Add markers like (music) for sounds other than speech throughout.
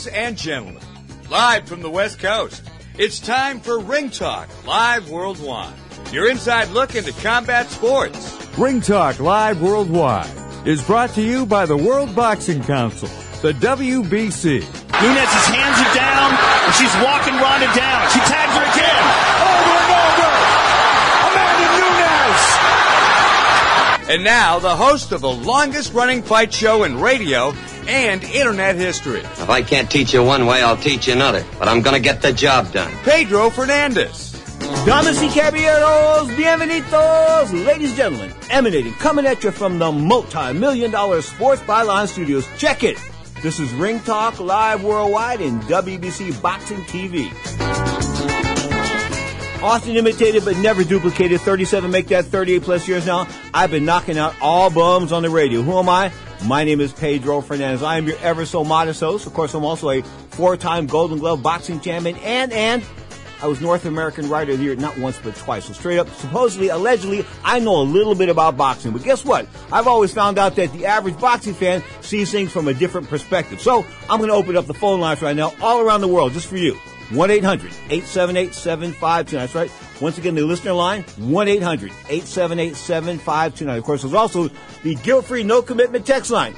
Ladies and gentlemen, live from the West Coast, it's time for Ring Talk Live Worldwide. Your inside look into combat sports. Ring Talk Live Worldwide is brought to you by the World Boxing Council, the WBC. Nunes's hands are down, and she's walking Ronda down. She tags her again. Over and over. Amanda Nunes. And now, the host of the longest running fight show in radio and internet history, If I can't teach you one way, I'll teach you another. But I'm gonna get the job done. Pedro Fernandez. Damas y caballeros, bienvenidos, ladies and gentlemen, emanating, coming at you from the multi-million dollar Sports Byline Studios. Check it. This is Ring Talk live worldwide in WBC Boxing TV. Often imitated but never duplicated. 37 make that 38 plus years now. I've been knocking out all bums on the radio. Who am I? My name is Pedro Fernandez. I am your ever so modest host. Of course, I'm also a four-time Golden Glove boxing champion and, and I was North American Writer of the Year not once but twice. So straight up, supposedly, allegedly, I know a little bit about boxing. But guess what? I've always found out that the average boxing fan sees things from a different perspective. So I'm going to open up the phone lines right now all around the world just for you. 1-800-878-7529. That's right. Once again, the listener line, 1-800-878-7529. Of course, there's also the guilt-free, no-commitment text line.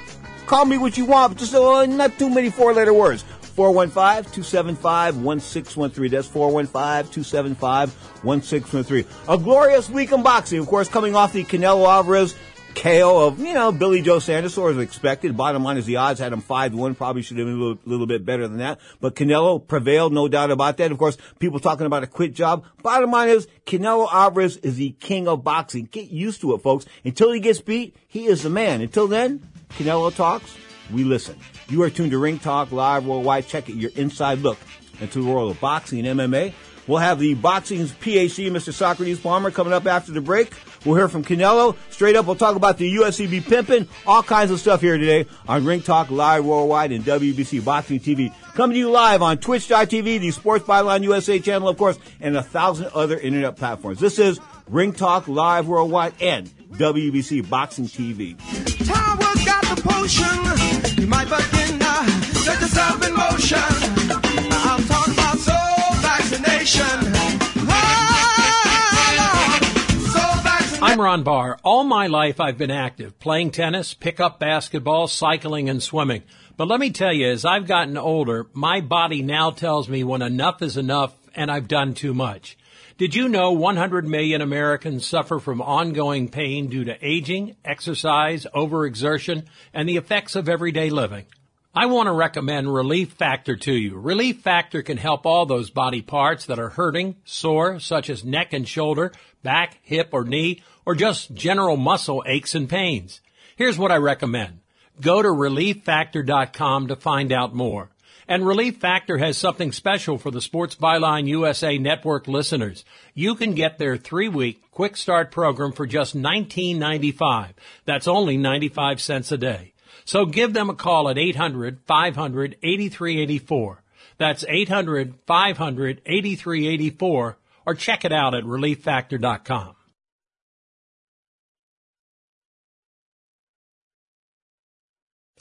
Call me what you want, but just uh, not too many four-letter words. 415-275-1613. That's 415-275-1613. A glorious week in boxing, of course, coming off the Canelo Alvarez KO of, you know, Billy Joe Saunders, or as expected. Bottom line is the odds had him 5-1. Probably should have been a little, little bit better than that. But Canelo prevailed, no doubt about that. Of course, people talking about a quit job. Bottom line is Canelo Alvarez is the king of boxing. Get used to it, folks. Until he gets beat, he is the man. Until then, Canelo talks, we listen. You are tuned to Ring Talk Live Worldwide. Check it, your inside look into the world of boxing and MMA. We'll have the boxing's PhD, Mr. Socrates Palmer, coming up after the break. We'll hear from Canelo. Straight up, we'll talk about the USCB pimping, all kinds of stuff here today on Ring Talk Live Worldwide and WBC Boxing TV. Coming to you live on Twitch.tv, the Sports Byline USA channel, of course, and a thousand other internet platforms. This is Ring Talk Live Worldwide and WBC Boxing TV. Tower got the potion. You might begin uh, set yourself in motion. I'm Ron Barr. All my life I've been active, playing tennis, pickup basketball, cycling, and swimming. But let me tell you, as I've gotten older, my body now tells me when enough is enough and I've done too much. Did you know 100 million Americans suffer from ongoing pain due to aging, exercise, overexertion, and the effects of everyday living? I want to recommend Relief Factor to you. Relief Factor can help all those body parts that are hurting, sore, such as neck and shoulder, back, hip, or knee, or just general muscle aches and pains. Here's what I recommend. Go to relieffactor.com to find out more. And Relief Factor has something special for the Sports Byline USA Network listeners. You can get their three-week quick start program for just $19.95. That's only 95 cents a day. So give them a call at 800-500-8384. That's 800-500-8384 or check it out at relieffactor.com.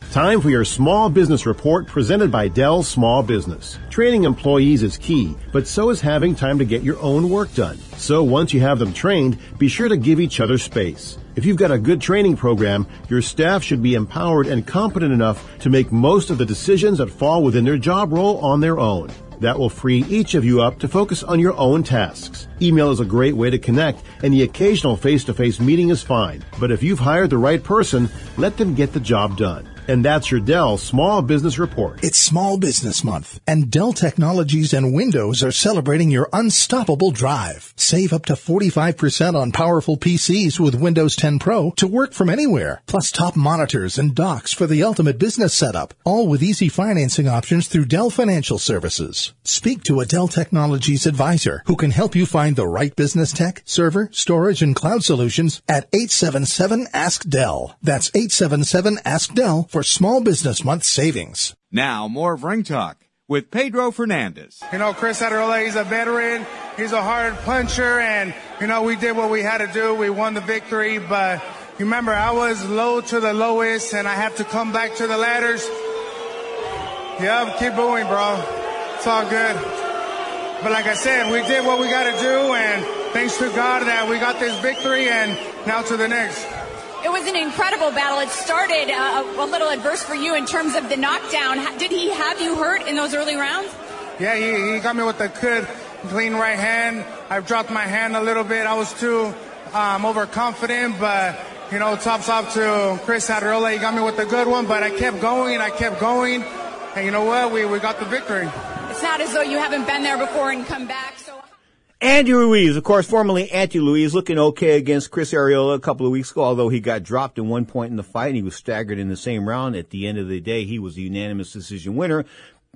Time for your small business report presented by Dell Small Business. Training employees is key, but so is having time to get your own work done. So once you have them trained, be sure to give each other space. If you've got a good training program, your staff should be empowered and competent enough to make most of the decisions that fall within their job role on their own. That will free each of you up to focus on your own tasks. Email is a great way to connect, and the occasional face-to-face meeting is fine. But if you've hired the right person, let them get the job done. And that's your Dell Small Business Report. It's Small Business Month, and Dell Technologies and Windows are celebrating your unstoppable drive. Save up to 45% on powerful PCs with Windows 10 Pro to work from anywhere, plus top monitors and docks for the ultimate business setup, all with easy financing options through Dell Financial Services. Speak to a Dell Technologies advisor who can help you find the right business tech, server, storage, and cloud solutions at 877 Ask Dell. That's 877 Ask Dell for Small Business Month savings. Now, more of Ring Talk with Pedro Fernandez. You know, Chris Adderley, he's a veteran. He's a hard puncher, and, you know, we did what we had to do. We won the victory, but remember, I was low to the lowest, and I have to come back to the ladders. Yeah, keep going, bro. It's all good. But like I said, we did what we got to do, and thanks to God that we got this victory, and now to the next. It was an incredible battle. It started uh, a little adverse for you in terms of the knockdown. Did he have you hurt in those early rounds? Yeah, he, he got me with a good, clean right hand. I dropped my hand a little bit. I was too um, overconfident, but you know, tops off to Chris Arreola. He got me with a good one, but I kept going and I kept going. And you know what? We, we got the victory. It's not as though you haven't been there before and come back. Andy Ruiz, of course, formerly Anti Ruiz, looking okay against Chris Arreola a couple of weeks ago, although he got dropped at one point in the fight and he was staggered in the same round. At the end of the day, he was the unanimous decision winner.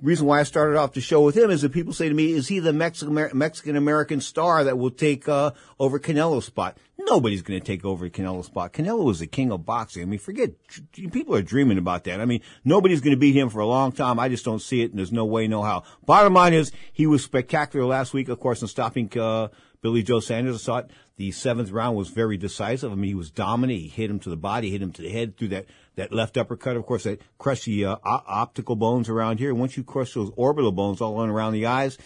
Reason why I started off the show with him is that people say to me, is he the Mexican American star that will take uh, over Canelo's spot? Nobody's going to take over Canelo's spot. Canelo was the king of boxing. I mean, forget, people are dreaming about that. I mean, nobody's going to beat him for a long time. I just don't see it, and there's no way, no how. Bottom line is, he was spectacular last week, of course, in stopping uh, Billy Joe Saunders. I thought the seventh round was very decisive. I mean, he was dominant. He hit him to the body, hit him to the head through that, that left uppercut. Of course, that crushed the uh, o- optical bones around here. Once you crush those orbital bones all around the eyes,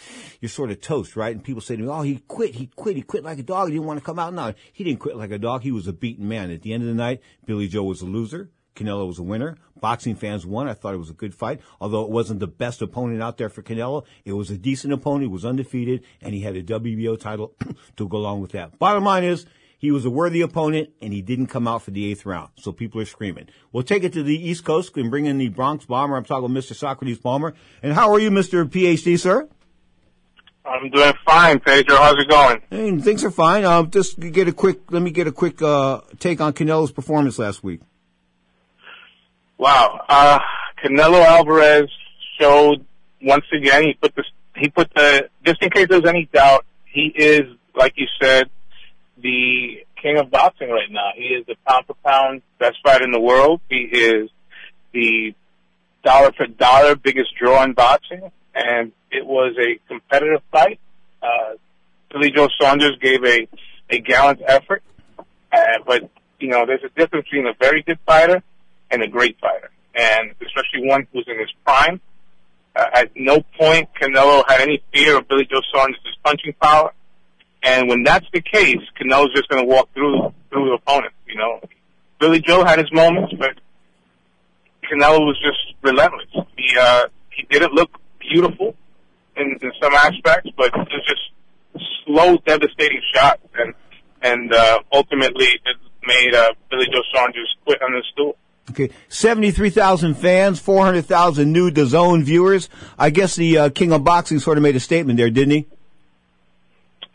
you're sort of toast, right? And people say to me, oh, he quit. He quit. He quit like a dog. He didn't want to come out. No, he didn't quit like a dog. He was a beaten man. At the end of the night, Billy Joe was a loser. Canelo was a winner. Boxing fans won. I thought it was a good fight. Although it wasn't the best opponent out there for Canelo, it was a decent opponent. He was undefeated, and he had a WBO title (clears throat) to go along with that. Bottom line is, he was a worthy opponent, and he didn't come out for the eighth round. So people are screaming. We'll take it to the East Coast and bring in the Bronx Bomber. I'm talking with Mr. Socrates Palmer. And how are you, Mr. PhD, sir? I'm doing fine, Pedro. How's it going? Hey, things are fine. Um, just get a quick. Let me get a quick uh, take on Canelo's performance last week. Wow, uh, Canelo Alvarez showed once again. He put this. He put the. Just in case there's any doubt, he is, like you said, the king of boxing right now. He is the pound for pound best fighter in the world. He is the dollar for dollar biggest draw in boxing, and it was a competitive fight. Uh, Billy Joe Saunders gave a a gallant effort, uh, but you know there's a difference between a very good fighter and a great fighter, and especially one who's in his prime. Uh, at no point Canelo had any fear of Billy Joe Saunders' punching power, and when that's the case, Canelo's just going to walk through through the opponent. You know, Billy Joe had his moments, but Canelo was just relentless. He uh, he didn't look beautiful in, in some aspects, but it was just slow, devastating shots, and and uh, ultimately it made uh, Billy Joe Saunders quit on the stool. Okay, 73,000 fans, 400,000 new DAZN viewers. I guess the uh, King of Boxing sort of made a statement there, didn't he?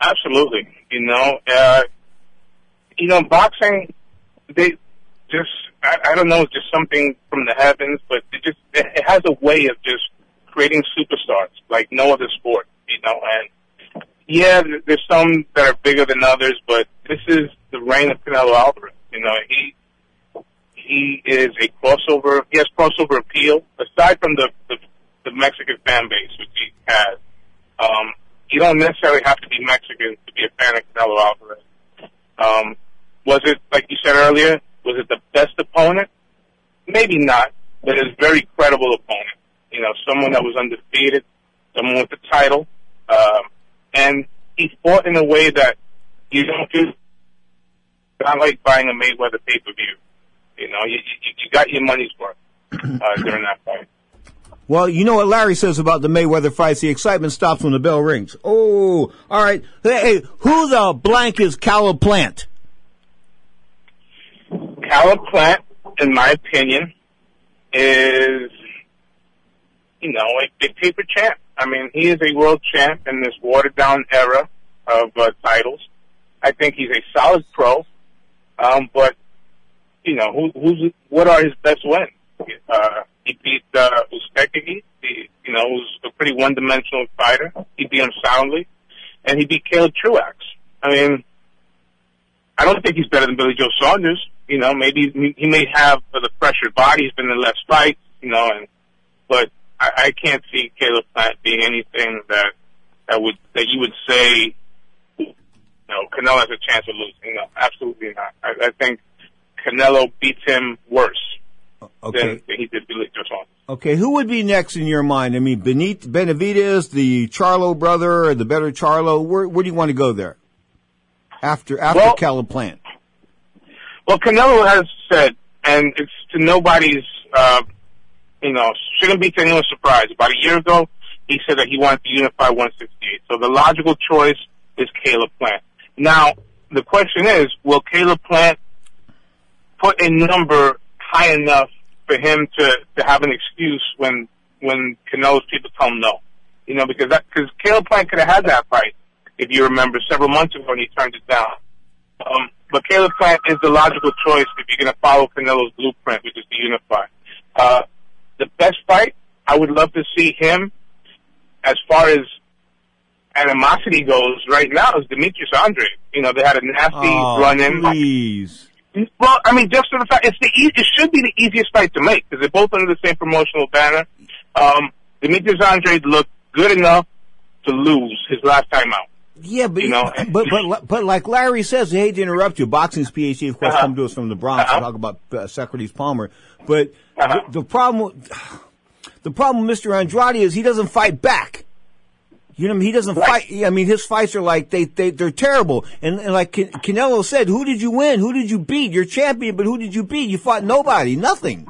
Absolutely. You know, uh, you know, boxing, they just, I, I don't know, just something from the heavens, but it just, it, it has a way of just creating superstars like no other sport, you know, and yeah, there's some that are bigger than others, but this is the reign of Canelo Alvarez. You know, he, he is a crossover, he has crossover appeal, aside from the, the, the Mexican fan base, which he has. Um, you don't necessarily have to be Mexican to be a fan of Canelo Alvarez. Um, was it, like you said earlier, was it the best opponent? Maybe not, but a very credible opponent. You know, someone that was undefeated, someone with the title, um, and he fought in a way that you don't do. Not like buying a Mayweather pay per view. You know, you, you, you got your money's worth uh, during that fight. Well, you know what Larry says about the Mayweather fights. The excitement stops when the bell rings. Oh, all right. Hey, who the blank is Caleb Plant? Caleb Plant, in my opinion, is you know a big paper champ. I mean, he is a world champ in this watered down era of uh, titles. I think he's a solid pro, um, but you know, who, who's what are his best wins? Uh, he beat uh, Uzcategui, he, you know, who's a pretty one-dimensional fighter. He beat him soundly, and he beat Caleb Truax. I mean, I don't think he's better than Billy Joe Saunders. You know, maybe he- may have the pressured body. He's been in less fights. You know, and but I, I can't see Caleb Plant being anything that that would that you would say, know, Canelo has a chance of losing. No, absolutely not. I, I think Canelo beats him worse Okay. than, than he did Joe Saunders. Okay, who would be next in your mind? I mean, Benit Benavidez, the Charlo brother, or the better Charlo. Where, where do you want to go there? After after Well- Caleb Plant. Well, Canelo has said, and it's to nobody's, uh, you know, shouldn't be to anyone's surprise. About a year ago, he said that he wanted to unify 168. So the logical choice is Caleb Plant. Now, the question is, will Caleb Plant put a number high enough for him to, to have an excuse when, when Canelo's people tell him no? You know, because that, because Caleb Plant could have had that fight, if you remember, several months ago and he turned it down. Um, but Caleb Plant is the logical choice if you're going to follow Canelo's blueprint, which is to unify. Uh, the best fight, I would love to see him, as far as animosity goes right now, is Demetrius Andrade. You know, they had a nasty Oh, run in. please. Well, I mean, just for the fact, it's the e- it should be the easiest fight to make because they're both under the same promotional banner. Um, Demetrius Andrade looked good enough to lose his last time out. Yeah, but You know, but but but like Larry says, I hate to interrupt you. Boxing's PhD, of course, Uh-huh. come to us from the Bronx to Uh-huh. talk about uh, Socrates Palmer. But Uh-huh. the, the problem, (sighs) the problem, with Mr. Andrade is he doesn't fight back. You know, I mean? he doesn't fight. I mean, his fights are like they they they're terrible. And, and like Can- Canelo said, who did you win? Who did you beat? You're champion, but who did you beat? You fought nobody, nothing.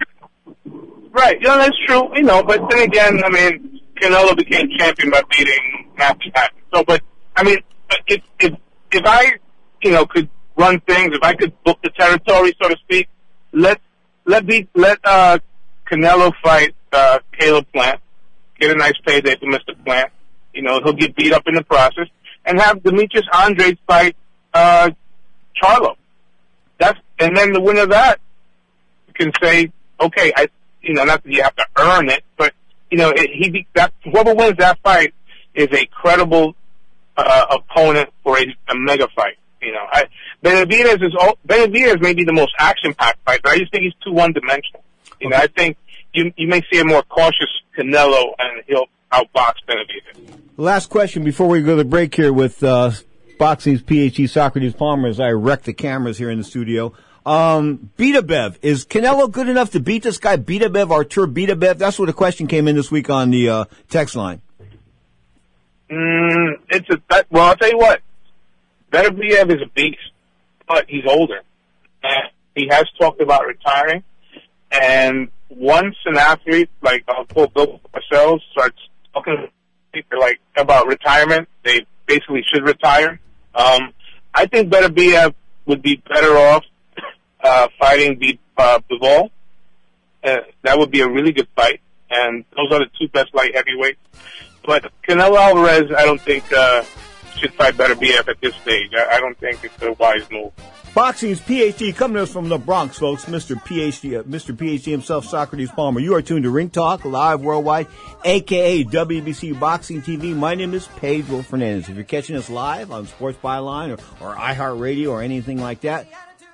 Right, you know, that's true, you know, but then again, I mean, Canelo became champion by beating Matthew Hatton. So, but, I mean, if, if, if I, you know, could run things, if I could book the territory, so to speak, let, let be, let, uh, Canelo fight, uh, Caleb Plant, get a nice payday for Mr. Plant, you know, he'll get beat up in the process, and have Demetrius Andrade fight, uh, Charlo. That's, and then the winner of that can say, okay, I, you know, not that you have to earn it, but you know, it, he that whoever wins that fight is a credible uh, opponent for a, a mega fight. You know, I, Benavidez is all, Benavidez may be the most action-packed fight, but I just think he's too one-dimensional. You know, I think you you may see a more cautious Canelo, and he'll outbox Benavidez. Last question before we go to the break here with uh, Boxing's PhD Socrates Palmer as I wreck the cameras here in the studio. Um, Beterbiev. Is Canelo good enough to beat this guy, Beterbiev, Artur Beterbiev? That's what the question came in this week on the uh, text line. Mm, it's a that, well. I'll tell you what. Beterbiev is a beast, but he's older. And he has talked about retiring, and once an athlete, like I'll pull Bill Parcells, starts talking like about retirement, they basically should retire. Um, I think Beterbiev would be better off uh, fighting the uh, Bivol. Uh, that would be a really good fight, and those are the two best light heavyweights. But Canelo Alvarez, I don't think uh, should fight Beterbiev at this stage. I, I don't think it's a wise move. Boxing's PhD coming to us from the Bronx, folks. Mr. PhD, uh, Mr. PhD himself, Socrates Palmer. You are tuned to Ring Talk live worldwide, aka WBC Boxing TV. My name is Pedro Fernandez. If you're catching us live on Sports Byline or, or iHeartRadio or anything like that,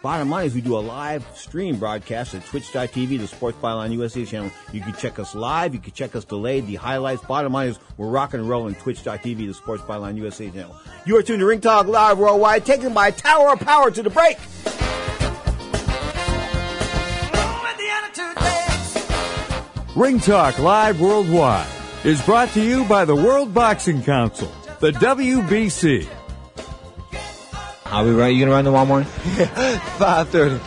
Bottom line is we do a live stream broadcast at twitch.tv, the Sports Byline USA channel. You can check us live. You can check us delayed, the highlights. Bottom line is we're rocking and rolling twitch.tv, the Sports Byline USA channel. You are tuned to Ring Talk Live Worldwide, taken by Tower of Power to the break. Ring Talk Live Worldwide is brought to you by the World Boxing Council, the WBC. Are we right? You gonna run tomorrow morning? Five thirty.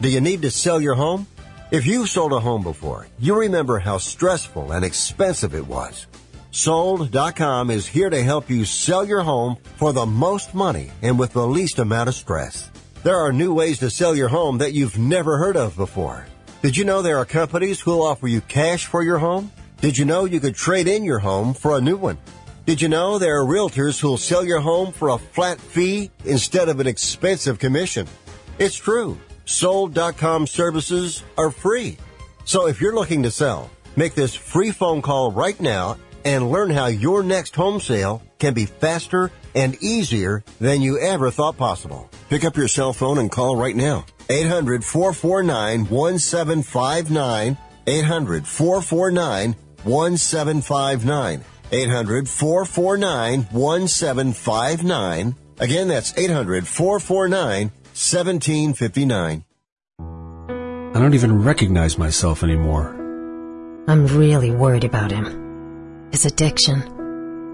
Do you need to sell your home? If you've sold a home before, you remember how stressful and expensive it was. Sold.com is here to help you sell your home for the most money and with the least amount of stress. There are new ways to sell your home that you've never heard of before. Did you know there are companies who'll offer you cash for your home? Did you know you could trade in your home for a new one? Did you know there are realtors who'll sell your home for a flat fee instead of an expensive commission? It's true. Sold.com services are free. So if you're looking to sell, make this free phone call right now and learn how your next home sale can be faster and easier than you ever thought possible. Pick up your cell phone and call right now. 800 449 1759. 800 449 1759. 800 449 1759. Again, that's 800 449 1759. I don't even recognize myself anymore. I'm really worried about him. His addiction.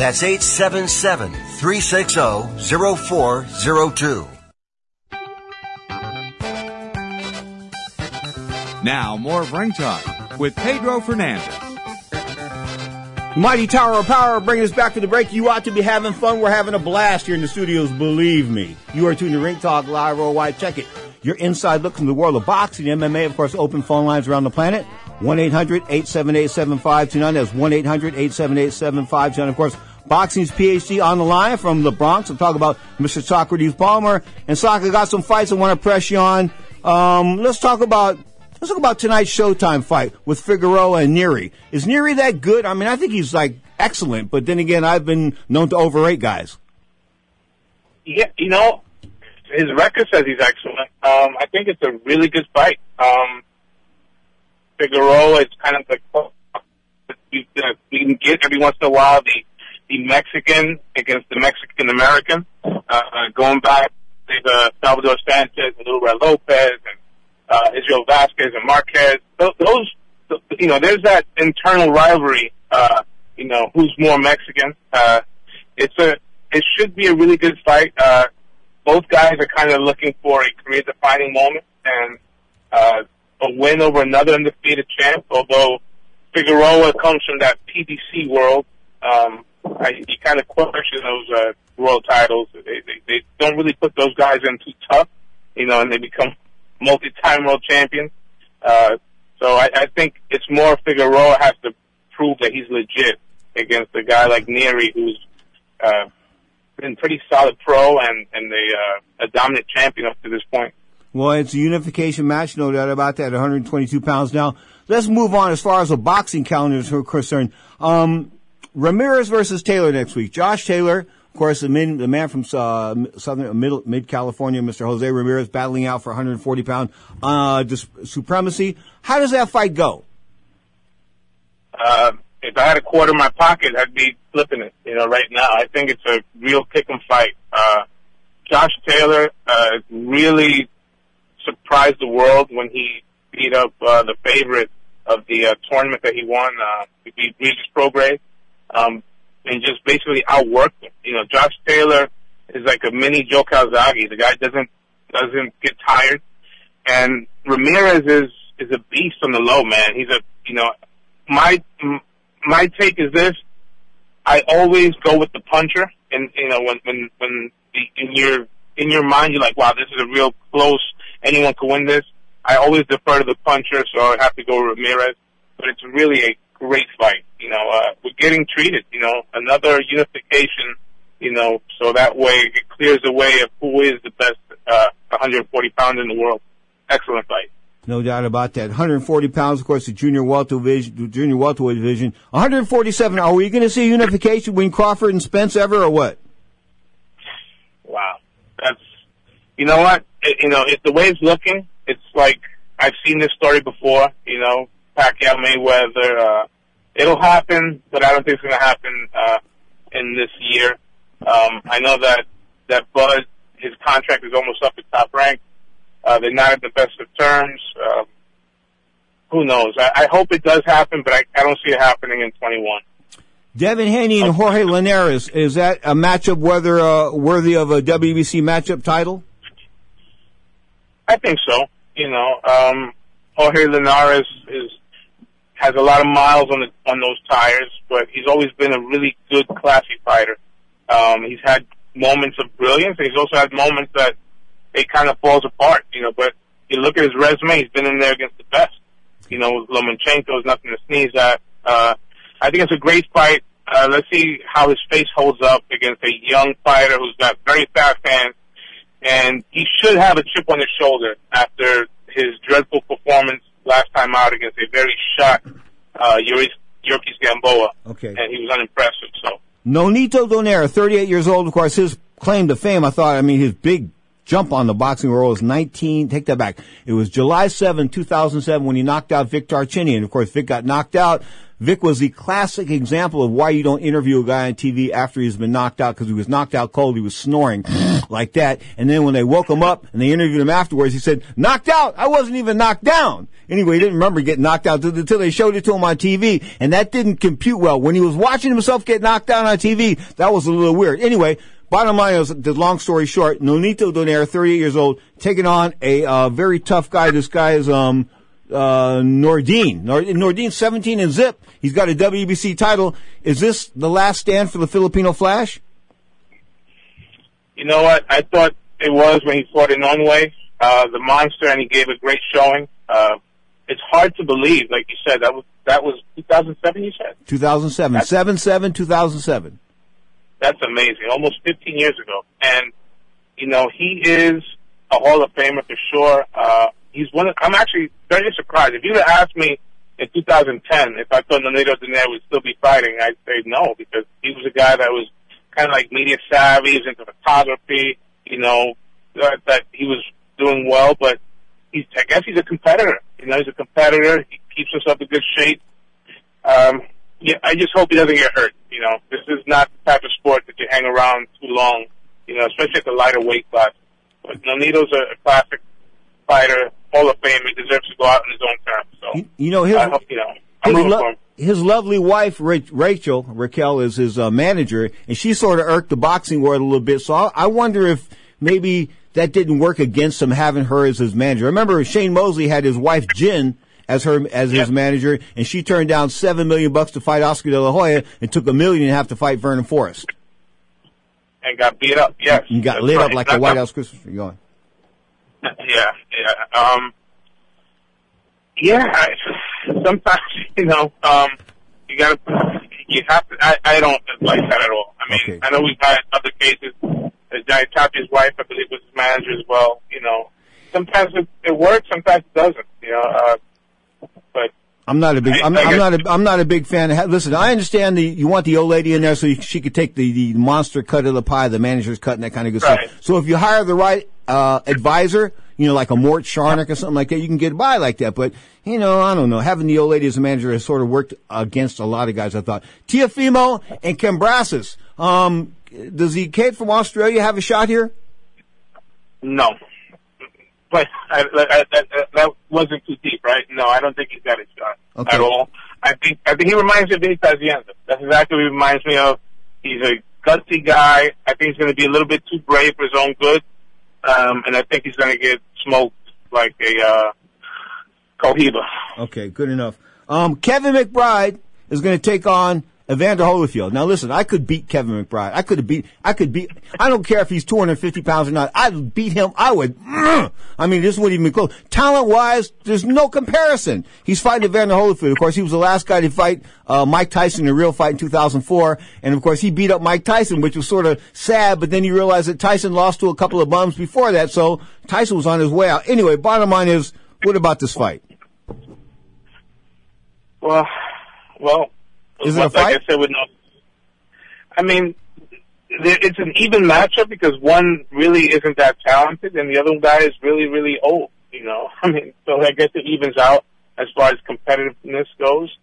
That's 877-360-0402. Now, more of Ring Talk with Pedro Fernandez. Mighty Tower of Power bringing us back to the break. You ought to be having fun. We're having a blast here in the studios, believe me. You are tuned to Ring Talk Live Worldwide. Check it. Your inside look from the world of boxing, MMA, of course, open phone lines around the planet. 1-800-878-7529. That's 1-800-878-7529. Of course, Boxing's PhD on the line from the Bronx. We'll talk about Mr. Socrates Palmer. And Soccer got some fights I want to press you on. Um, let's talk about Let's talk about tonight's Showtime fight with Figueroa and Nery. Is Nery that good? I mean, I think he's like excellent, but then again, I've been known to overrate guys. Yeah, you know, his record says he's excellent. Um, I think it's a really good fight. Um, Figueroa is kind of like you, you can get every once in a while the the Mexican against the Mexican American, uh, uh, going back to the Salvador Sanchez and Red Lopez and uh, Israel Vasquez and Marquez. Those, those, you know, there's that internal rivalry. Uh, you know, who's more Mexican? Uh, it's a, it should be a really good fight. Uh, both guys are kind of looking for a career-defining moment and uh, a win over another undefeated champ. Although Figueroa comes from that PBC world, um, I, you kind of question those uh, world titles. They, they they don't really put those guys in too tough, you know, and they become multi-time world champions. Uh, so I, I think it's more Figueroa has to prove that he's legit against a guy like Nery, who's uh, been pretty solid pro and and a, uh, a dominant champion up to this point. Well, it's a unification match, no doubt about that. 122 pounds now. Let's move on as far as the boxing calendar is concerned. Um, Ramirez versus Taylor next week. Josh Taylor, of course, the, min, the man from uh, southern middle mid California, Mr. Jose Ramirez, battling out for 140 pound uh, dis- supremacy. How does that fight go? Uh, if I had a quarter in my pocket, I'd be flipping it. You know, right now, I think it's a real kick 'em fight. Uh, Josh Taylor uh, really surprised the world when he beat up uh, the favorite of the uh, tournament that he won. Uh, he beat Regis Prograis, um, and just basically outworked him. You know, Josh Taylor is like a mini Joe Calzaghe. The guy doesn't doesn't get tired, and Ramirez is is a beast on the low, man. He's a you know my my take is this: I always go with the puncher, and you know when when when the, in your in your mind you're like, wow, this is a real close. Anyone can win this. I always defer to the puncher, so I have to go Ramirez. But it's really a great fight. You know, uh, we're getting treated. You know, another unification. You know, so that way it clears the way of who is the best uh, 140 pounder in the world. Excellent fight. No doubt about that. 140 pounds, of course, the junior welterweight division. Junior welterweight division. 147. Are we going to see unification between Crawford and Spence ever, or what? Wow, that's you know what? It, you know, if the way it's looking, it's like I've seen this story before. You know, Pacquiao Mayweather. Uh, it'll happen, but I don't think it's going to happen uh, in this year. Um, I know that that Bud, his contract is almost up at top rank. Uh, they're not at the best of terms. Um, who knows? I, I hope it does happen, but I, I don't see it happening in 21. Devin Haney and Jorge Linares. Is that a matchup whether uh, worthy of a WBC matchup title? I think so. You know, um, Jorge Linares is has a lot of miles on the on those tires, but he's always been a really good, classy fighter. Um, he's had moments of brilliance, and he's also had moments that it kind of falls apart. You know, but you look at his resume; he's been in there against the best. You know, Lomachenko is nothing to sneeze at. Uh, I think it's a great fight. Uh, let's see how his face holds up against a young fighter who's got very fast hands, and he should have a chip on his shoulder after his dreadful performance last time out against a very shot uh, Gamboa. Okay. And he was unimpressive, so. Nonito Donaire, 38 years old, of course, his claim to fame, I thought, I mean, his big jump on the boxing world was 19, take that back. It was July 7, 2007 when he knocked out Vic Darchinyan. Of course, Vic got knocked out. Vic was the classic example of why you don't interview a guy on TV after he's been knocked out because he was knocked out cold. He was snoring like that. And then when they woke him up and they interviewed him afterwards, he said, knocked out. I wasn't even knocked down. Anyway, he didn't remember getting knocked out until they showed it to him on TV. And that didn't compute well. When he was watching himself get knocked down on TV, that was a little weird. Anyway, Bottom line is, the long story short, Nonito Donaire, 38 years old, taking on a uh, very tough guy. This guy is um, uh, Nordine. Nordine, 17 and zip. He's got a WBC title. Is this the last stand for the Filipino Flash? You know what? I thought it was when he fought Inoue, uh, the monster, and he gave a great showing. Uh, it's hard to believe, like you said, that was that was 2007. You said 2007, 7 7, 2007. That's amazing. Almost 15 years ago. And, you know, he is a Hall of Famer for sure. Uh, he's one. Of, I'm actually very surprised. If you'd have asked me in 2010 if I thought Nonito Donaire would still be fighting, I'd say no because he was a guy that was kind of like media savvy, he was into photography. You know that, that he was doing well, but he's I guess he's a competitor. You know, he's a competitor. He keeps himself in good shape. Um, yeah, I just hope he doesn't get hurt. You know, this is not the type of sport that you hang around too long. You know, especially at the lighter weight class. But Nonito's a, a classic fighter, Hall of Fame. He deserves to go out on his own terms. So You, you know his I hope you know. His, lo- his lovely wife Rachel Raquel is his uh, manager, and she sort of irked the boxing world a little bit. So I, I wonder if maybe that didn't work against him having her as his manager. I remember Shane Mosley had his wife Jen as her as his manager, and she turned down seven million bucks to fight Oscar De La Hoya, and took a million and a half to fight Vernon Forrest. And got beat up. Yes. And got That's lit up right. like a White House Christmas tree. Go on. (laughs) Yeah, yeah. Um, yeah. I, sometimes (laughs) you know, um, you gotta, you have to. I, I don't like that at all. I mean, I know we've had other cases. Uh, Johnny Tapia's wife, I believe, was his manager as well. You know, sometimes it, it works, sometimes it doesn't. You know, uh, but I'm not a big. I- I'm, I I'm not. A, I'm not a big fan. Of, listen, I understand the. You want the old lady in there so she could take the, the monster cut of the pie, the manager's cut, and that kind of good Right. stuff. So if you hire the right uh, advisor, you know, like a Mort Sharnik or something like that, you can get by like that. But you know, I don't know. Having the old lady as a manager has sort of worked against a lot of guys. I thought Teofimo and Kambosos. Um, does the kid from Australia have a shot here? no. But I, I, I, that, that wasn't too deep, right? No, I don't think he's got a shot Okay. at all. I think I think he reminds me of Vinny Pazienza. That's exactly what he reminds me of. He's a gutsy guy. I think he's going to be a little bit too brave for his own good, um, and I think he's going to get smoked like a uh, Cohiba. Okay, good enough. Um, Kevin McBride is going to take on Evander Holyfield. Now listen, I could beat Kevin McBride. I could have beat, I could beat, I don't care if he's 250 pounds or not. I'd beat him. I would, (clears throat) I mean, this wouldn't even be close. Talent wise, there's no comparison. He's fighting Evander Holyfield. Of course, he was the last guy to fight, uh, Mike Tyson in a real fight in 2004. And of course, he beat up Mike Tyson, which was sort of sad, but then you realize that Tyson lost to a couple of bums before that. So Tyson was on his way out. Anyway, bottom line is, what about this fight? Well, well, Is it a like fight? I said, with no. I mean, there, it's an even matchup because one really isn't that talented, and the other guy is really, really old. You know, (laughs) I mean, so I guess it evens out as far as competitiveness goes.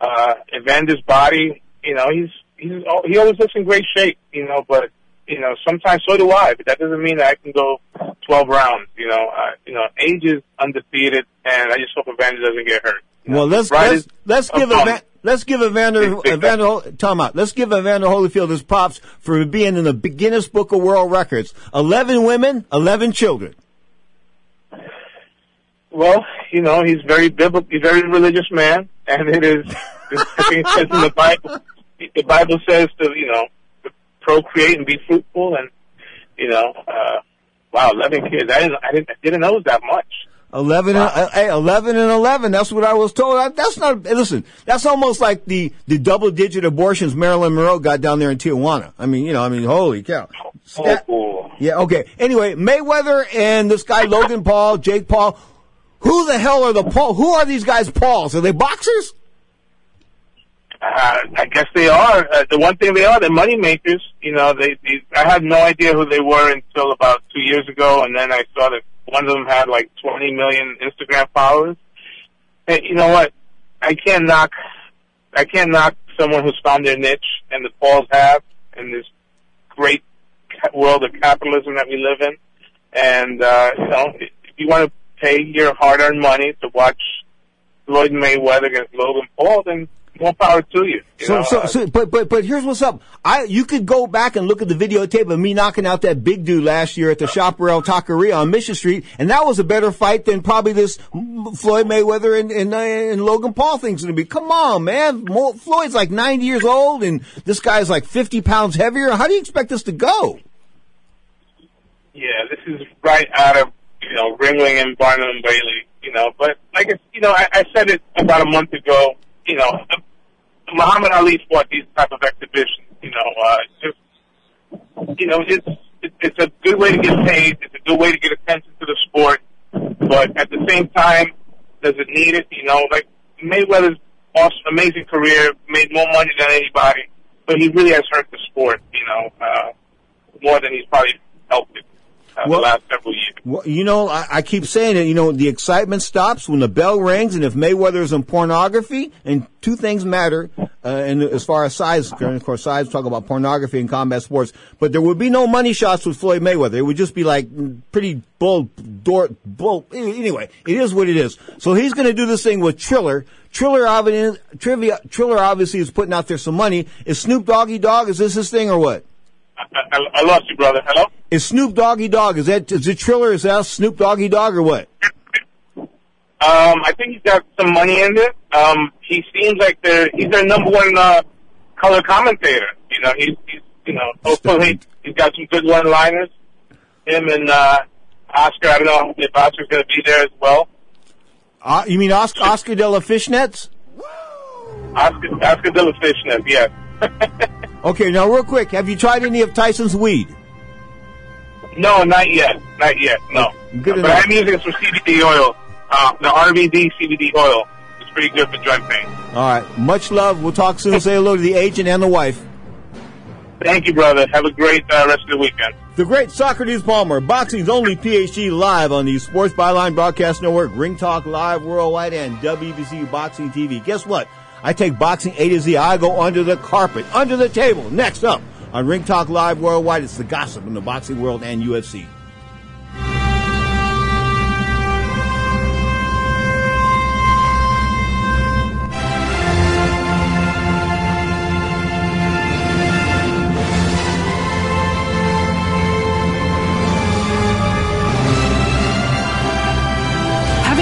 Uh, Evander's body, you know, he's he's he always looks in great shape. You know, but you know, sometimes so do I. But that doesn't mean that I can go 12 rounds. You know, uh, you know, age is undefeated, and I just hope Evander doesn't get hurt. Well, let's let's, let's give bum. Let's give Evander (laughs) Evander time out. Let's give Evander Holyfield his props for being in the Guinness Book of World Records. Eleven women, eleven children. Well, you know, he's very biblical, he's a very religious man, and it is, I think it says in the Bible, the Bible says to, you know, to procreate and be fruitful, and, you know, uh, wow, 11 kids. I didn't, I didn't, I didn't know it was that much. Eleven, and, uh, hey, eleven and eleven. That's what I was told. I, that's not. Listen, that's almost like the the double digit abortions Marilyn Monroe got down there in Tijuana. I mean, you know, I mean, holy cow. Stat- yeah. Okay. Anyway, Mayweather and this guy Logan Paul, Jake Paul. Who the hell are the Paul? Who are these guys? Pauls? Are they boxers? Uh, I guess they are. Uh, the one thing they are, they're money makers. You know, they, they, I had no idea who they were until about two years ago, and then I saw that one of them had like 20 million Instagram followers. Hey, you know what? I can't knock, I can't knock someone who's found their niche, and the Pauls have, in this great world of capitalism that we live in. And, uh, you know, if you want to pay your hard-earned money to watch Floyd Mayweather against Logan Paul, then more power to you. you So, know? so, Uh, so, but, but, but here's what's up. I, you could go back and look at the videotape of me knocking out that big dude last year at the Chaparral Taqueria on Mission Street, and that was a better fight than probably this Floyd Mayweather and, and, uh, and Logan Paul thing's gonna be. Come on, man. Mo- Floyd's like 90 years old, and this guy's like 50 pounds heavier. How do you expect this to go? Yeah, this is right out of you know Ringling and Barnum and Bailey. You know, but like you know I, I said it about a month ago. You know, Muhammad Ali fought these type of exhibitions. You know, uh, just you know it's it's a good way to get paid. It's a good way to get attention to the sport. but at the same time, does it need it? You know, like Mayweather's awesome, amazing career, made more money than anybody, but he really has hurt the sport. You know, uh, more than he's probably helped it uh, Well- the last several years. Well, you know, I, I keep saying it. You know, the excitement stops when the bell rings, and if Mayweather is in pornography, and two things matter, uh, and as far as size, of course, size talk about pornography and combat sports, but there would be no money shots with Floyd Mayweather. It would just be like mm, pretty bull, door, bull. Anyway, it is what it is. So he's going to do this thing with Triller. Triller, obviously, trivia, Triller obviously is putting out there some money. Is Snoop Doggy Dogg? Is this his thing or what? I, I, I lost you, brother. Hello. Is Snoop Doggy Dogg? Is that is it Triller? Is that Snoop Doggy Dogg or what? Um, I think he's got some money in it. Um, he seems like the he's their number one uh, color commentator. You know, he's, he's you know hopefully he's got some good one-liners. Him and uh, Oscar. I don't know if Oscar's going to be there as well. Uh, you mean Oscar, Oscar de la Fishnets? Oscar, Oscar de la Fishnet, yes. (laughs) Okay, now real quick, have you tried any of Tyson's weed? No, not yet. Not yet. No. Good but enough. I'm using some CBD oil. Uh, the RVD CBD oil. It's pretty good for joint pain. All right, much love. We'll talk soon. Say hello to the agent and the wife. Thank you, brother. Have a great uh, rest of the weekend. The great Socrates Palmer, boxing's only PhD live on the Sports Byline Broadcast Network, Ring Talk Live Worldwide, and WBC Boxing TV. Guess what? I take boxing A to Z. I go under the carpet, under the table. Next up on Ring Talk Live Worldwide, it's the gossip in the boxing world and UFC.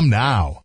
now.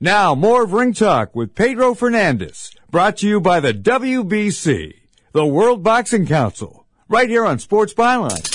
Now, more of Ring Talk with Pedro Fernandez, brought to you by the WBC, the World Boxing Council, right here on Sports Byline.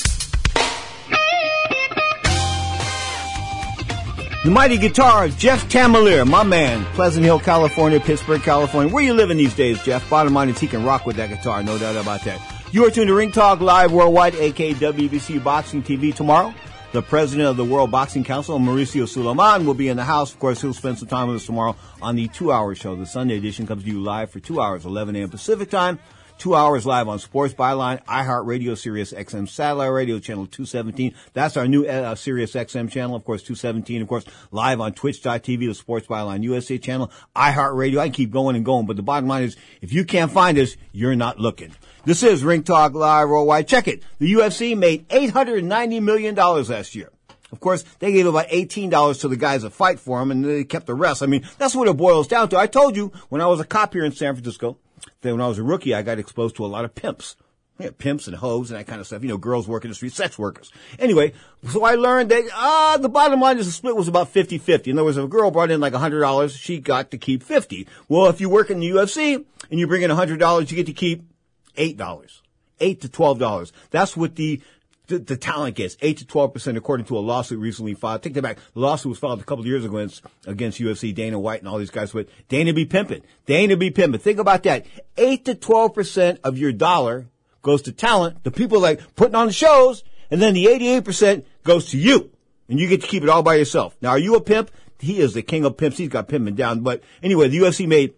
The mighty guitar, Jeff Tamelier, my man, Pleasant Hill, California, Pittsburgh, California. Where you living these days, Jeff? Bottom line is he can rock with that guitar, no doubt about that. You are tuned to Ring Talk Live Worldwide, aka WBC Boxing TV tomorrow. The president of the World Boxing Council, Mauricio Sulaiman, will be in the house. Of course, he'll spend some time with us tomorrow on the two-hour show. The Sunday edition comes to you live for two hours, 11 a.m. Pacific time. Two hours live on Sports Byline, iHeartRadio, Sirius XM Satellite Radio, Channel 217. That's our new uh, Sirius XM channel, of course, 217. Of course, live on Twitch.tv, the Sports Byline USA channel, iHeartRadio. I can keep going and going, but the bottom line is, if you can't find us, you're not looking. This is Ring Talk Live Worldwide. Check it. The UFC made $890 million last year. Of course, they gave about $18 to the guys that fight for them, and they kept the rest. I mean, that's what it boils down to. I told you when I was a cop here in San Francisco, that when I was a rookie, I got exposed to a lot of pimps. Yeah, pimps and hoes and that kind of stuff. You know, girls working the street, sex workers. Anyway, so I learned that, ah, the bottom line is the split was about 50-50. In other words, if a girl brought in like $100, she got to keep 50. Well, if you work in the UFC and you bring in $100, you get to keep $8. 8 to $12. That's what the the, the talent gets eight to twelve percent, according to a lawsuit recently filed. Take that back. The lawsuit was filed a couple of years ago against, against UFC, Dana White, and all these guys. But Dana be pimping, Dana be pimping. Think about that. Eight to twelve percent of your dollar goes to talent, the people like putting on the shows, and then the eighty-eight percent goes to you, and you get to keep it all by yourself. Now, are you a pimp? He is the king of pimps. He's got pimping down. But anyway, the UFC made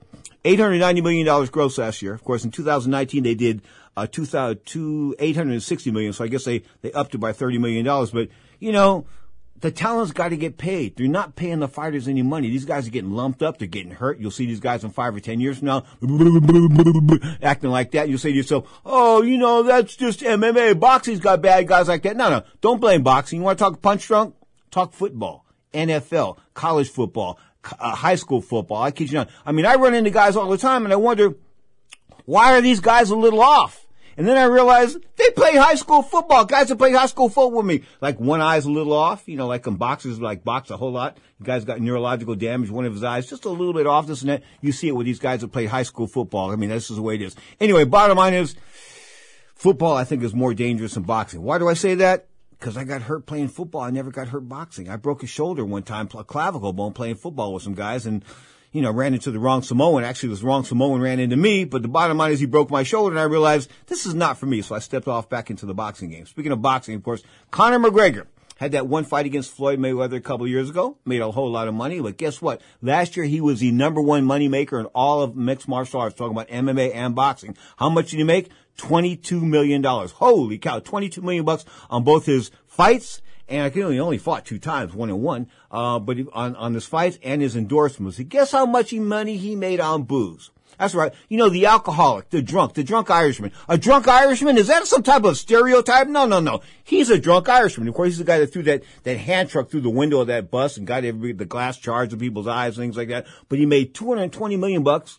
$890 million gross last year. Of course, in 2019, they did uh, 2,000, two, 860 million. So I guess they, they upped it by $30 million. But, you know, the talent's got to get paid. They're not paying the fighters any money. These guys are getting lumped up. They're getting hurt. You'll see these guys in five or ten years from now (laughs) acting like that. You'll say to yourself, oh, you know, that's just MMA. Boxing's got bad guys like that. No, no. Don't blame boxing. You want to talk punch drunk? Talk football, NFL, college football, uh, high school football. I kid you not. I mean, I run into guys all the time and I wonder, why are these guys a little off? And then I realized they play high school football. Guys that play high school football with me. Like one eye's a little off, you know, like in boxers like box a whole lot. The guy's got neurological damage, one of his eyes just a little bit off this and that. You see it with these guys that play high school football. I mean, this is the way it is. Anyway, bottom line is football I think is more dangerous than boxing. Why do I say that? Because I got hurt playing football. I never got hurt boxing. I broke a shoulder one time, a clavicle bone playing football with some guys and you know, ran into the wrong Samoan. Actually, this wrong Samoan ran into me, but the bottom line is he broke my shoulder and I realized this is not for me. So I stepped off back into the boxing game. Speaking of boxing, of course, Conor McGregor had that one fight against Floyd Mayweather a couple of years ago, made a whole lot of money. But guess what? Last year he was the number one money maker in all of mixed martial arts, talking about MMA and boxing. How much did he make? $22 million. Holy cow. 22 million bucks on both his fights and I can he only fought two times, one and one. Uh, but on on his fights and his endorsements, guess how much money he made on booze? That's right. You know, the alcoholic, the drunk, the drunk Irishman. A drunk Irishman, is that some type of stereotype? No, no, no. He's a drunk Irishman. Of course, he's the guy that threw that, that hand truck through the window of that bus and got every, the glass charged in people's eyes, and things like that. But he made 220 million bucks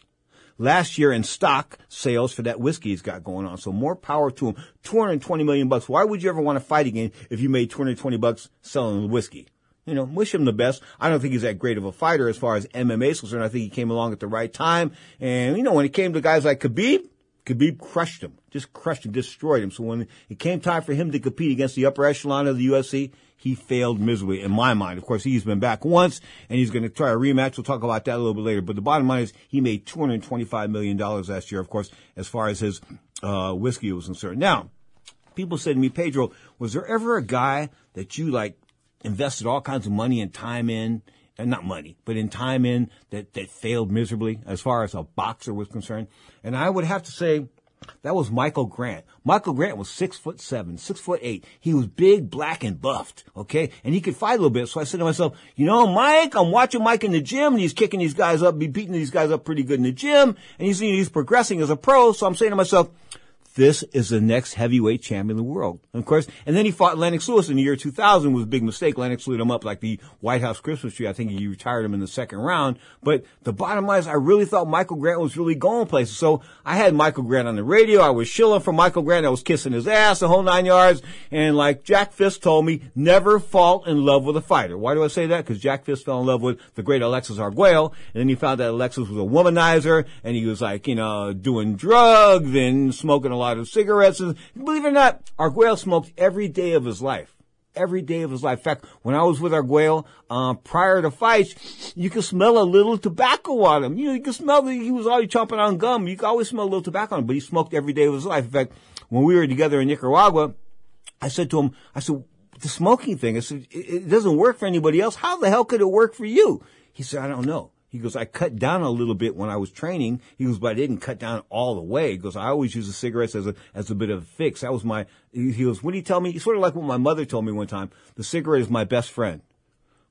last year in stock sales for that whiskey he's got going on. So more power to him. 220 million bucks. Why would you ever want to fight again if you made 220 bucks selling the whiskey? You know, wish him the best. I don't think he's that great of a fighter as far as MMA is concerned. I think he came along at the right time. And, you know, when it came to guys like Khabib, Khabib crushed him, just crushed him, destroyed him. So when it came time for him to compete against the upper echelon of the UFC, he failed miserably in my mind. Of course, he's been back once and he's going to try a rematch. We'll talk about that a little bit later. But the bottom line is he made $225 million last year, of course, as far as his, uh, whiskey was concerned. Now, people said to me, Pedro, was there ever a guy that you like invested all kinds of money and time in? And not money, but in time in that, that failed miserably as far as a boxer was concerned. And I would have to say, That was Michael Grant. Michael Grant was six foot seven, six foot eight. He was big, black, and buffed. Okay, and he could fight a little bit. So I said to myself, you know, Mike, I'm watching Mike in the gym, and he's kicking these guys up, be beating these guys up pretty good in the gym, and he's he's progressing as a pro. So I'm saying to myself. This is the next heavyweight champion in the world. And of course, and then he fought Lennox Lewis in the year 2000 was a big mistake. Lennox lit him up like the White House Christmas tree. I think he retired him in the second round. But the bottom line is I really thought Michael Grant was really going places. So I had Michael Grant on the radio. I was shilling for Michael Grant. I was kissing his ass the whole nine yards. And like Jack Fiske told me, never fall in love with a fighter. Why do I say that? Because Jack Fiske fell in love with the great Alexis Arguello. And then he found that Alexis was a womanizer and he was like, you know, doing drugs and smoking a lot of cigarettes. And believe it or not, Arguello smoked every day of his life. Every day of his life. In fact, when I was with Arguello, uh, prior to fights, you could smell a little tobacco on him. You know, you could smell that he was always chomping on gum. You could always smell a little tobacco on him, but he smoked every day of his life. In fact, when we were together in Nicaragua, I said to him, I said, the smoking thing, I said, it, it doesn't work for anybody else. How the hell could it work for you? He said, I don't know. He goes, I cut down a little bit when I was training. He goes, but I didn't cut down all the way. He goes, I always use the cigarettes as a, as a bit of a fix. That was my, he goes, what do you tell me? It's Sort of like what my mother told me one time. The cigarette is my best friend.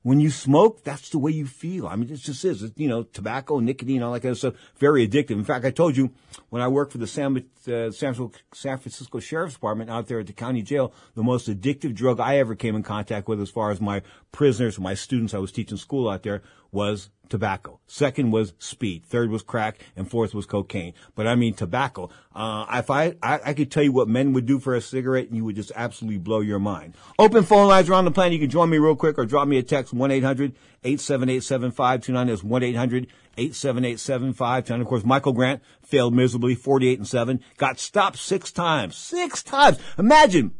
When you smoke, that's the way you feel. I mean, it just is. It's, you know, tobacco, nicotine, all that kind of stuff. Very addictive. In fact, I told you when I worked for the San, uh, San, San Francisco Sheriff's Department out there at the county jail, the most addictive drug I ever came in contact with as far as my prisoners, my students I was teaching school out there was tobacco. Second was speed. Third was crack, and fourth was cocaine. But I mean tobacco. Uh, if I, I, I could tell you what men would do for a cigarette, and you would just absolutely blow your mind. Open phone lines around the planet. You can join me real quick, or drop me a text one 878 That's one 878 Of course, Michael Grant failed miserably, forty eight and seven. Got stopped six times. Six times. Imagine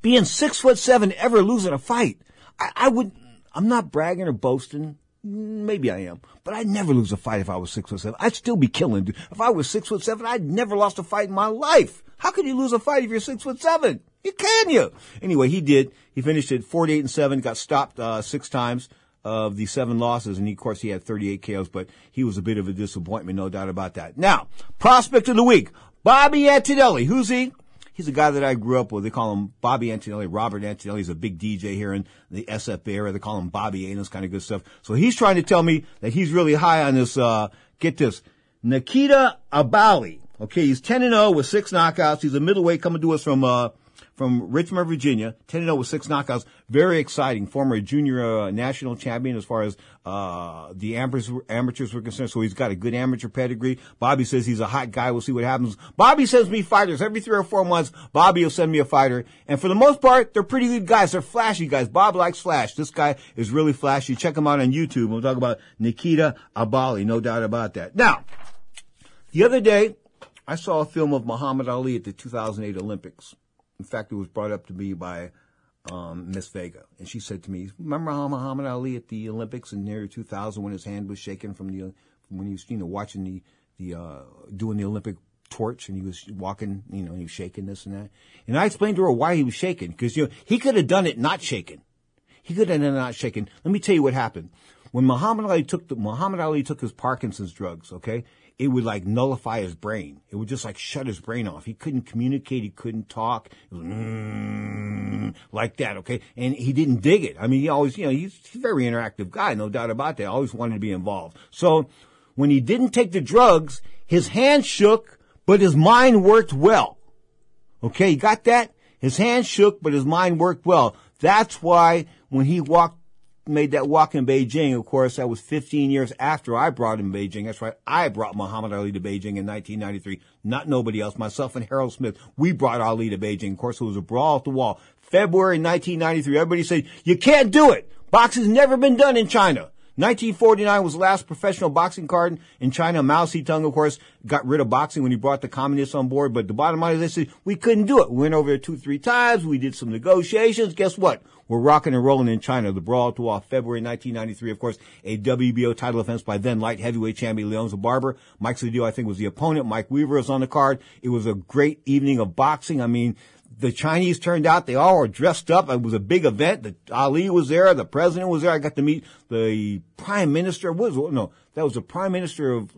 being six foot seven, ever losing a fight. I, I would. I'm not bragging or boasting. Maybe I am, but I'd never lose a fight if I was six foot seven. I'd still be killing. Dude. If I was six foot seven, I'd never lost a fight in my life. How could you lose a fight if you're six foot seven? You can you? Anyway, he did. He finished at 48 and seven. Got stopped uh, six times of the seven losses, and he, of course he had 38 KOs, but he was a bit of a disappointment, no doubt about that. Now, prospect of the week, Bobby Antonelli. Who's he? He's a guy that I grew up with. They call him Bobby Antonelli. Robert Antonelli. He's a big DJ here in the SF area. They call him Bobby A. and this kind of good stuff. So he's trying to tell me that he's really high on this, uh, get this, Nikita Abali. Okay, he's 10 and 0 with six knockouts. He's a middleweight coming to us from, uh, from Richmond, Virginia, 10 0 with six knockouts. Very exciting. Former junior uh, national champion as far as uh, the amateurs, amateurs were concerned. So he's got a good amateur pedigree. Bobby says he's a hot guy. We'll see what happens. Bobby sends me fighters every three or four months. Bobby will send me a fighter. And for the most part, they're pretty good guys. They're flashy guys. Bob likes flash. This guy is really flashy. Check him out on YouTube. We'll talk about Nikita Abali. No doubt about that. Now, the other day, I saw a film of Muhammad Ali at the 2008 Olympics. In fact, it was brought up to me by um, Miss Vega, and she said to me, "Remember how Muhammad Ali at the Olympics in year 2000 when his hand was shaking from the from when he was you know watching the the uh, doing the Olympic torch and he was walking, you know, he was shaking this and that. And I explained to her why he was shaking because you know he could have done it not shaking. He could have done it not shaking. Let me tell you what happened when Muhammad Ali took the Muhammad Ali took his Parkinson's drugs. Okay, it would like nullify his brain. It would just like shut his brain off. He couldn't communicate. He couldn't talk. Mm, like that. Okay. And he didn't dig it. I mean, he always, you know, he's, he's a very interactive guy. No doubt about that. Always wanted to be involved. So when he didn't take the drugs, his hand shook, but his mind worked well. Okay. You got that? His hand shook, but his mind worked well. That's why when he walked made that walk in Beijing, of course, that was 15 years after I brought him Beijing. That's right. I brought Muhammad Ali to Beijing in 1993. Not nobody else. Myself and Harold Smith. We brought Ali to Beijing. Of course, it was a brawl at the wall. February 1993. Everybody said, you can't do it. Boxing's never been done in China. 1949 was the last professional boxing card in China. Mao Zedong, of course, got rid of boxing when he brought the communists on board. But the bottom line is they said we couldn't do it. We went over there two, three times. We did some negotiations. Guess what? We're rocking and rolling in China. The brawl to off February 1993. Of course, a WBO title defense by then light heavyweight champion Leonzer Barber. Mike Sedillo, I think, was the opponent. Mike Weaver was on the card. It was a great evening of boxing. I mean, the Chinese turned out. They all were dressed up. It was a big event. The, Ali was there. The president was there. I got to meet the prime minister. Was no? That was the prime minister of.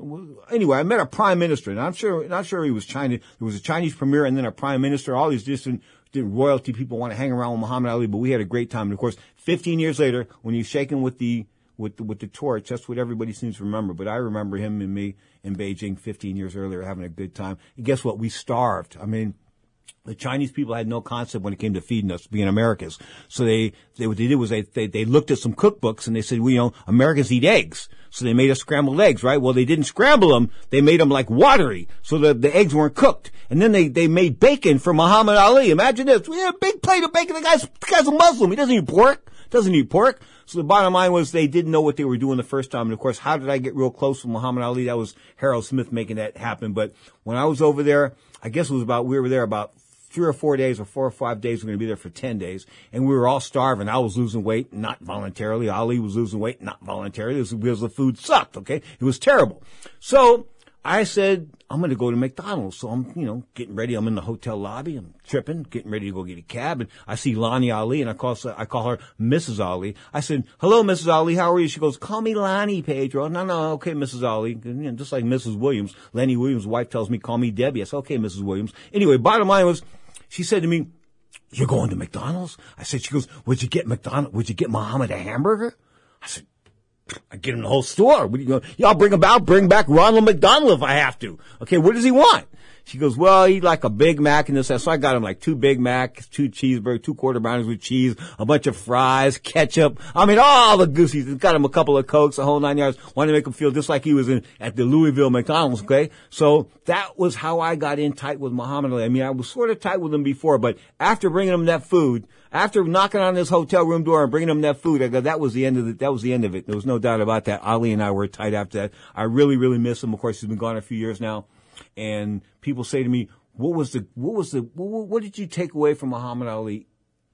Anyway, I met a prime minister, and I'm sure not sure he was Chinese. There was a Chinese premier, and then a prime minister. All these different, different royalty people want to hang around with Muhammad Ali, but we had a great time. And of course, 15 years later, when he's shaking with the with the, with the torch, that's what everybody seems to remember. But I remember him and me in Beijing 15 years earlier having a good time. And guess what? We starved. I mean the Chinese people had no concept when it came to feeding us, being Americans. So they, they what they did was they, they, they looked at some cookbooks and they said, well, you know, Americans eat eggs. So they made us scrambled eggs, right? Well, they didn't scramble them. They made them like watery. So the, the eggs weren't cooked. And then they, they made bacon for Muhammad Ali. Imagine this. We had a big plate of bacon. The guy's, the guy's a Muslim. He doesn't eat pork. Doesn't eat pork. So the bottom line was they didn't know what they were doing the first time. And of course, how did I get real close with Muhammad Ali? That was Harold Smith making that happen. But when I was over there, I guess it was about, we were there about three or four days or four or five days. We're going to be there for 10 days. And we were all starving. I was losing weight, not voluntarily. Ali was losing weight, not voluntarily. Was because the food sucked. Okay. It was terrible. So I said, I'm going to go to McDonald's. So I'm, you know, getting ready. I'm in the hotel lobby. I'm tripping, getting ready to go get a cab. And I see Lonnie Ali and I call, I call her Mrs. Ali. I said, hello, Mrs. Ali. How are you? She goes, call me Lonnie, Pedro. No, no. Okay, Mrs. Ali. You know, just like Mrs. Williams. Lenny Williams' wife tells me, call me Debbie. I said, okay, Mrs. Williams. Anyway, bottom line was, she said to me, you're going to McDonald's? I said, she goes, would you get McDonald, would you get Muhammad a hamburger? I said, I get him the whole store. What do you go? Yeah, I'll bring him out, bring back Ronald McDonald if I have to. Okay, what does he want? She goes, well, he'd like a Big Mac and this. So I got him like two Big Macs, two cheeseburgers, two quarter pounders with cheese, a bunch of fries, ketchup. I mean, all the goosies. Got him a couple of Cokes, a whole nine yards. Wanted to make him feel just like he was in, at the Louisville McDonald's, okay? So that was how I got in tight with Muhammad Ali. I mean, I was sort of tight with him before, but after bringing him that food, after knocking on his hotel room door and bringing him that food, I go, that was the end of it. That was the end of it. There was no doubt about that. Ali and I were tight after that. I really, really miss him. Of course, he's been gone a few years now. And people say to me, what was the, what was the, what, what did you take away from Muhammad Ali?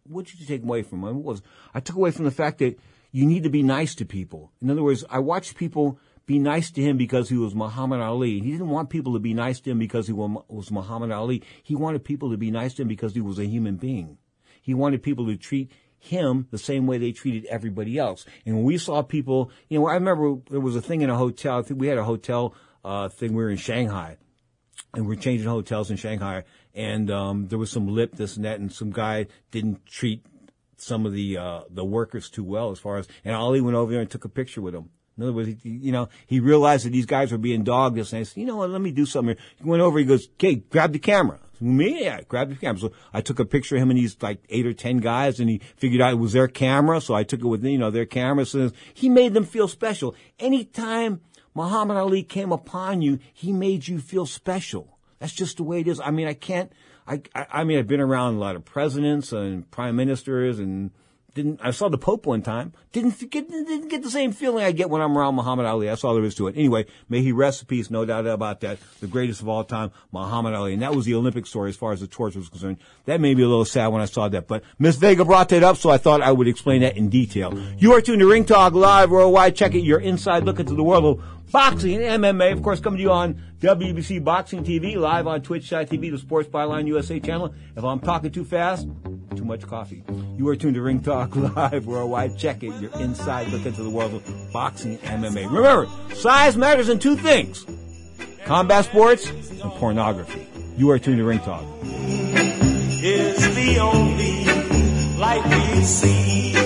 What did you take away from him? What was, I took away from the fact that you need to be nice to people. In other words, I watched people be nice to him because he was Muhammad Ali. He didn't want people to be nice to him because he was Muhammad Ali. He wanted people to be nice to him because he was a human being. He wanted people to treat him the same way they treated everybody else. And when we saw people, you know, I remember there was a thing in a hotel. I think we had a hotel uh, thing. We were in Shanghai, and we are changing hotels in Shanghai. And um, there was some lip, this and that, and some guy didn't treat some of the uh, the workers too well as far as. And Ali went over there and took a picture with him. In other words, he, you know, he realized that these guys were being dogged. And I said, you know what, let me do something. He went over, he goes, okay, grab the camera. Me? Yeah, grab the camera. So I took a picture of him and these like eight or ten guys and he figured out it was their camera. So I took it with, you know, their camera. So he made them feel special. Anytime Muhammad Ali came upon you, he made you feel special. That's just the way it is. I mean, I can't, I, I, I mean, I've been around a lot of presidents and prime ministers and didn't, I saw the Pope one time. Didn't get, didn't get the same feeling I get when I'm around Muhammad Ali. That's all there is to it. Anyway, may he rest in peace. No doubt about that. The greatest of all time, Muhammad Ali. And that was the Olympic story as far as the torch was concerned. That made me a little sad when I saw that. But Miss Vega brought that up, so I thought I would explain that in detail. You are tuned to Ring Talk Live Worldwide. Check it. Your inside look into the world of boxing and MMA. Of course, coming to you on WBC Boxing TV, live on Twitch.tv, the Sports Byline USA channel. If I'm talking too fast, too much coffee. You are tuned to Ring Talk (laughs) Live Worldwide. Check it. Your inside look into the world of boxing and MMA. Remember, size matters in two things. Combat sports and pornography. You are tuned to Ring Talk. Is the only light we see.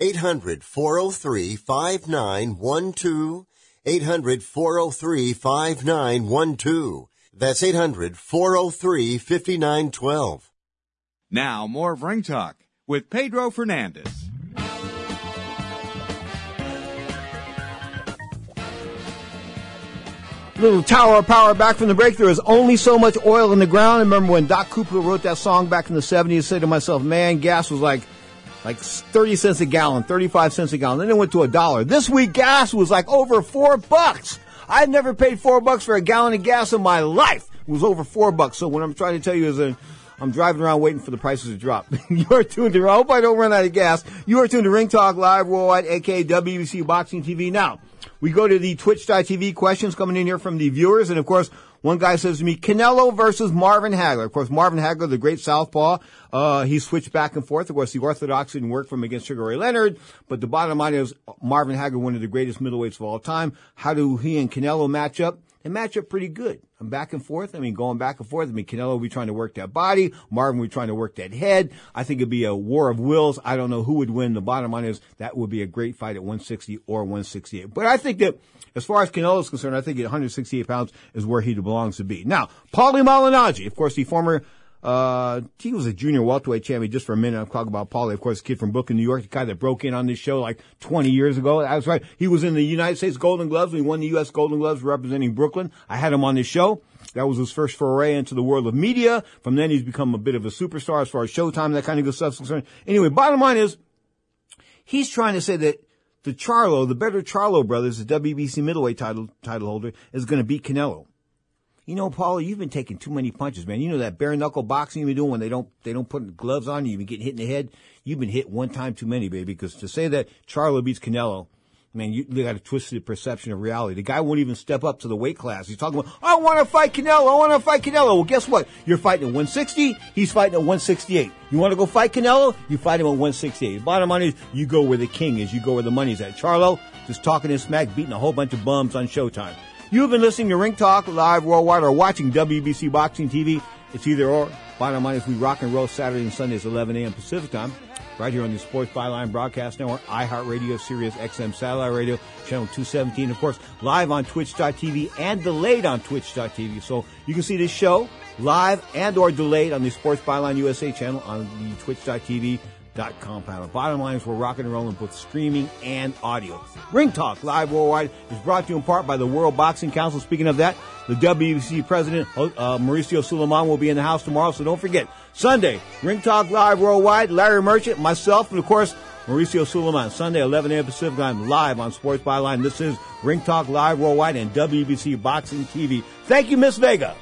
800 403 5912. 800 403 5912. That's 800 403 5912. Now, more of Ring Talk with Pedro Fernandez. Little tower of power back from the break. There is only so much oil in the ground. I remember when Doc Kupka wrote that song back in the 70s, I said to myself, man, gas was like, like 30 cents a gallon, 35 cents a gallon. Then it went to a dollar. This week gas was like over four bucks. I've never paid four bucks for a gallon of gas in my life. It was over four bucks. So what I'm trying to tell you is that I'm driving around waiting for the prices to drop. (laughs) You're tuned to, I hope I don't run out of gas. You are tuned to Ring Talk Live Worldwide, aka WBC Boxing TV. Now, we go to the Twitch.tv questions coming in here from the viewers. And of course, one guy says to me, Canelo versus Marvin Hagler. Of course, Marvin Hagler, the great southpaw, uh, he switched back and forth. Of course, the orthodox didn't work for him against Sugar Ray Leonard, but the bottom line is Marvin Hagler, one of the greatest middleweights of all time. How do he and Canelo match up? They match up pretty good. I'm back and forth. I mean, going back and forth. I mean, Canelo will be trying to work that body. Marvin will be trying to work that head. I think it'd be a war of wills. I don't know who would win. The bottom line is that would be a great fight at 160 or 168. But I think that as far as Canelo is concerned, I think at 168 pounds is where he belongs to be. Now, Paulie Malignaggi, of course, the former uh, he was a junior welterweight champion just for a minute. I'm talking about Paulie, of course, kid from Brooklyn, New York, the guy that broke in on this show like 20 years ago. That's right. He was in the United States Golden Gloves. We won the U.S. Golden Gloves representing Brooklyn. I had him on this show. That was his first foray into the world of media. From then, he's become a bit of a superstar as far as Showtime, that kind of good stuff is concerned. Anyway, bottom line is, he's trying to say that the Charlo, the better Charlo brothers, the WBC middleweight title, title holder, is going to beat Canelo. You know, Paula, you've been taking too many punches, man. You know that bare knuckle boxing you've been doing when they don't they don't put gloves on you, you've been getting hit in the head. You've been hit one time too many, baby. Because to say that Charlo beats Canelo, man, you, got a twisted perception of reality. The guy won't even step up to the weight class. He's talking about, I want to fight Canelo. I want to fight Canelo. Well, guess what? You're fighting at 160. He's fighting at 168. You want to go fight Canelo? You fight him at 168. Bottom line is, you go where the king is. You go where the money's at. Charlo, just talking his smack, beating a whole bunch of bums on Showtime. You've been listening to Ring Talk live worldwide or watching WBC Boxing TV. It's either or. Bottom line is we rock and roll Saturday and Sundays 11 a.m. Pacific time. Right here on the Sports Byline Broadcast Network, iHeartRadio, Sirius XM Satellite Radio, Channel 217. Of course, live on Twitch.tv and delayed on Twitch.tv. So you can see this show live and or delayed on the Sports Byline USA channel on the Twitch.tv dot com panel. Bottom line is we're rocking and rolling both streaming and audio. Ring Talk Live Worldwide is brought to you in part by the World Boxing Council. Speaking of that, the WBC president, uh, Mauricio Sulaiman, will be in the house tomorrow, so don't forget. Sunday, Ring Talk Live Worldwide, Larry Merchant, myself, and of course, Mauricio Sulaiman. Sunday, 11 a.m. Pacific time, live on Sports Byline. This is Ring Talk Live Worldwide and WBC Boxing TV. Thank you, Miss Vega.